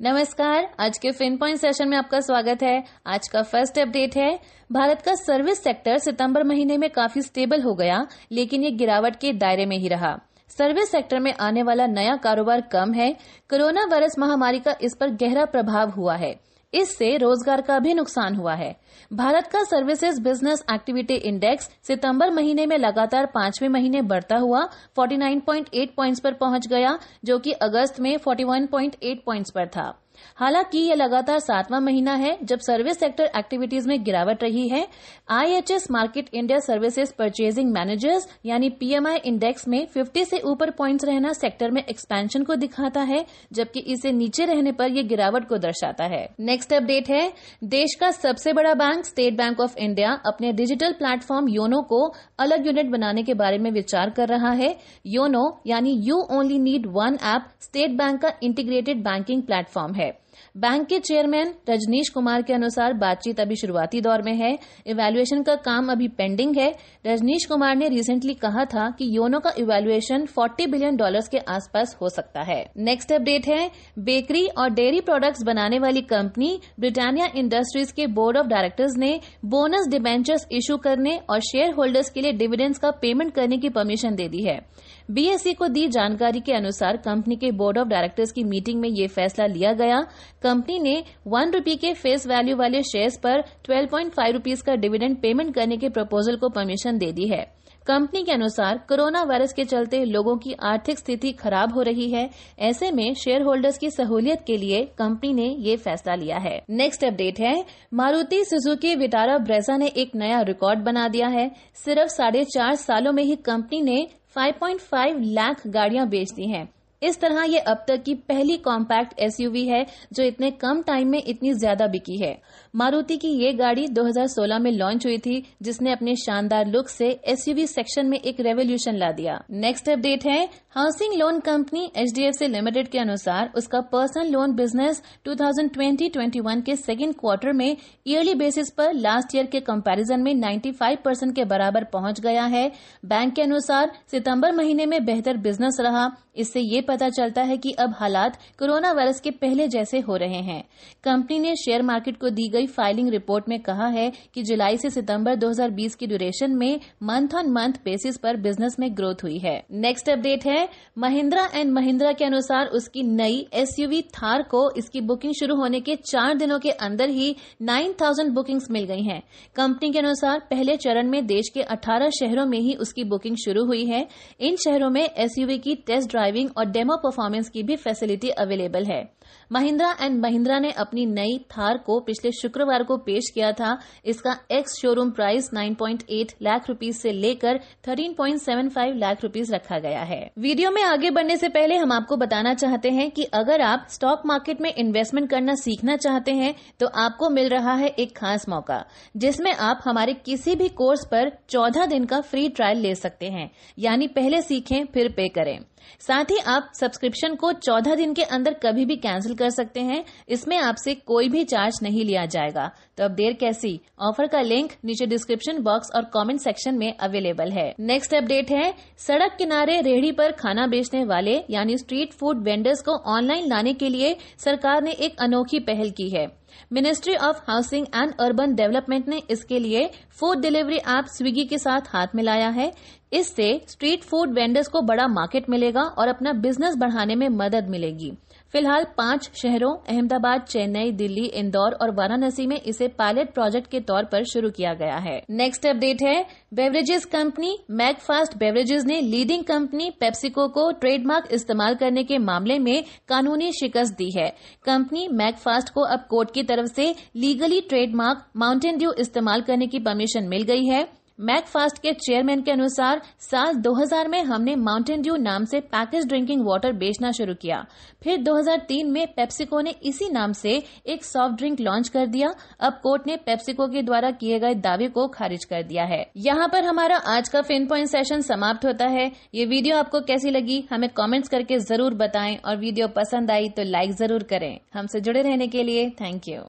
नमस्कार, आज के फिन पॉइंट सेशन में आपका स्वागत है। आज का फ़र्स्ट अपडेट है, भारत का सर्विस सेक्टर सितंबर महीने में काफ़ी स्टेबल हो गया, लेकिन ये गिरावट के दायरे में ही रहा। सर्विस सेक्टर में आने वाला नया कारोबार कम है। कोरोना वायरस महामारी का इस पर गहरा प्रभाव हुआ है। इससे रोज़गार का भी नुकसान हुआ है। भारत का सर्विसेज़ बिज़नेस एक्टिविटी इंडेक्स सितंबर महीने में लगातार पाँचवें महीने बढ़ता हुआ 49.8 पॉइंट्स पर पहुँच गया, जो कि अगस्त में 41.8 पॉइंट्स पर था। हालाँकि यह लगातार सातवां महीना है जब सर्विस सेक्टर एक्टिविटीज़ में गिरावट रही है। IHS market India services purchasing managers यानी पीएमआई इंडेक्स में 50 से ऊपर पॉइंट्स रहना सेक्टर में एक्सपेंशन को दिखाता है, जबकि इसे नीचे रहने पर यह गिरावट को दर्शाता है। नेक्स्ट अपडेट है, देश का सबसे बड़ा bank state bank of India अपने डिजिटल प्लेटफॉर्म योनो को अलग यूनिट बनाने के बारे में विचार कर रहा है। योनो यानी you only need one app state bank का इंटीग्रेटेड बैंकिंग प्लेटफॉर्म है। बैंक के चेयरमैन रजनीश कुमार के अनुसार बातचीत अभी शुरुआती दौर में है। इवेल्युएशन का काम अभी पेंडिंग है। रजनीश कुमार ने रिसेंटली कहा था कि योनो का इवेल्युएशन 40 बिलियन डॉलर्स के आसपास हो सकता है। नेक्स्ट अपडेट है। बेकरी और डेयरी प्रोडक्ट्स बनाने वाली कंपनी ब्रिटानिया इंडस्ट्रीज़ के बोर्ड ऑफ़ डायरेक्टर्स ने बोनस डिबेंचर्स इशू करने और शेयर होल्डर्स के लिए डिविडेंड्स का पेमेंट करने की परमिशन दे दी है। बीएसई को दी जानकारी के अनुसार कंपनी के बोर्ड ऑफ़ डायरेक्टर्स की मीटिंग में ये फैसला लिया गया। कंपनी ने वन रूपी के फेस वैल्यू वाले शेयर्स पर 12.5 रूपीज का डिविडेंड पेमेंट करने के प्रपोजल को परमिशन दे दी है। कंपनी के अनुसार कोरोना वायरस के चलते लोगों की आर्थिक स्थिति खराब हो रही है। ऐसे में शेयर होल्डर्स की सहूलियत के लिए कंपनी ने ये फैसला लिया है। नेक्स्ट अपडेट है, मारुति सुजुकी विटारा ब्रेजा ने एक नया रिकॉर्ड बना दिया है। सिर्फ़ साढ़े चार सालों में ही कंपनी ने 5.5 लाख गाड़ियाँ बेचती हैं। इस तरह ये अब तक की पहली कॉम्पैक्ट एसयूवी है, जो इतने कम टाइम में इतनी ज़्यादा बिकी है। मारुति की ये गाड़ी 2016 में लॉन्च हुई थी, जिसने अपने शानदार लुक से एसयूवी सेक्शन में एक रेवोल्यूशन ला दिया। नेक्स्ट अपडेट है housing loan company HDFC limited के अनुसार उसका पर्सनल लोन बिज़नेस 2020-21 के सेकेंड क्वार्टर में ईयरली बेसिस पर लास्ट ईयर के कंपैरिजन में 95 परसेंट के बराबर पहुँच गया है। बैंक के अनुसार सितंबर महीने में बेहतर बिज़नेस रहा। इससे ये पता चलता है कि अब हालात कोरोना वायरस के पहले जैसे हो रहे हैं। कंपनी ने शेयर मार्केट को दी गई फाइलिंग रिपोर्ट में कहा है कि जुलाई से सितंबर 2020 की ड्यूरेशन में मंथ ऑन मंथ बेसिस पर बिज़नेस में ग्रोथ हुई है। नेक्स्ट अपडेट है, महिंद्रा एंड महिंद्रा के अनुसार उसकी नई एसयूवी थार को इसकी बुकिंग शुरू होने के चार दिनों के अंदर ही 9000 बुकिंग्स मिल गई हैं। कंपनी के अनुसार पहले चरण में देश के 18 शहरों में ही उसकी बुकिंग शुरू हुई है। इन शहरों में एसयूवी की टेस्ट ड्राइविंग और डेमो परफॉर्मेंस की भी फैसिलिटी अवेलेबल है। महिंद्रा एंड महिंद्रा ने अपनी नई थार को पिछले शुक्रवार को पेश किया था। इसका ex showroom price 9.8 lakh rupees से लेकर 13.75 लाख रुपीस रखा गया है। वीडियो में आगे बढ़ने से पहले हम आपको बताना चाहते हैं कि अगर आप स्टॉक मार्केट में इन्वेस्टमेंट करना सीखना चाहते हैं तो आपको मिल रहा है एक खास मौका, जिसमें आप हमारे किसी भी कोर्स पर 14 दिन का फ्री ट्रायल ले सकते हैं। यानी पहले सीखें, फिर पे करें। साथ ही आप सब्सक्रिप्शन को 14 दिन के अंदर कभी भी कैंसिल कर सकते हैं। इसमें आपसे कोई भी चार्ज नहीं लिया जाएगा। तो अब देर कैसी? ऑफ़र का लिंक नीचे डिस्क्रिप्शन बॉक्स और कमेंट सेक्शन में अवेलेबल है। नेक्स्ट अपडेट है, सड़क किनारे रेहड़ी पर खाना बेचने वाले, यानी स्ट्रीट फ़ूड वेंडर्स को ऑनलाइन लाने के लिए सरकार ने एक अनोखी पहल की है। Ministry of housing and urban development ने इसके लिए फ़ूड डिलीवरी ऐप स्विगी के साथ हाथ मिलाया है। इससे स्ट्रीट फ़ूड वेंडर्स को बड़ा मार्केट मिलेगा और अपना बिज़नेस बढ़ाने में मदद मिलेगी। फ़िलहाल पाँच शहरों, अहमदाबाद, चेन्नई, दिल्ली, इंदौर और वाराणसी में इसे पायलट प्रोजेक्ट के तौर पर शुरू किया गया है। नेक्स्ट अपडेट है। बेवरेजेस कंपनी मैकफास्ट बेवरेजेस ने लीडिंग कंपनी पेप्सिको को ट्रेडमार्क इस्तेमाल करने के मामले में कानूनी शिकस्त दी है। कंपनी मैकफास्ट को अब कोर्ट की तरफ़ से लीगली ट्रेडमार्क माउंटेन ड्यू इस्तेमाल करने की परमिशन मिल गई है। मैकफास्ट के चेयरमैन के अनुसार, साल 2000 में हमने माउंटेन ड्यू नाम से पैकेज ड्रिंकिंग वाटर बेचना शुरू किया। फिर 2003 में पेप्सिको ने इसी नाम से एक सॉफ्ट ड्रिंक लॉन्च कर दिया। अब कोर्ट ने पेप्सिको के द्वारा किए गए दावे को खारिज कर दिया है। यहाँ पर हमारा आज का फिन पॉइंट सेशन समाप्त होता है। ये वीडियो आपको कैसी लगी, हमें कॉमेंट्स करके ज़रूर बताएँ और वीडियो पसंद आई तो लाइक ज़रूर करें। हमसे जुड़े रहने के लिए थैंक यू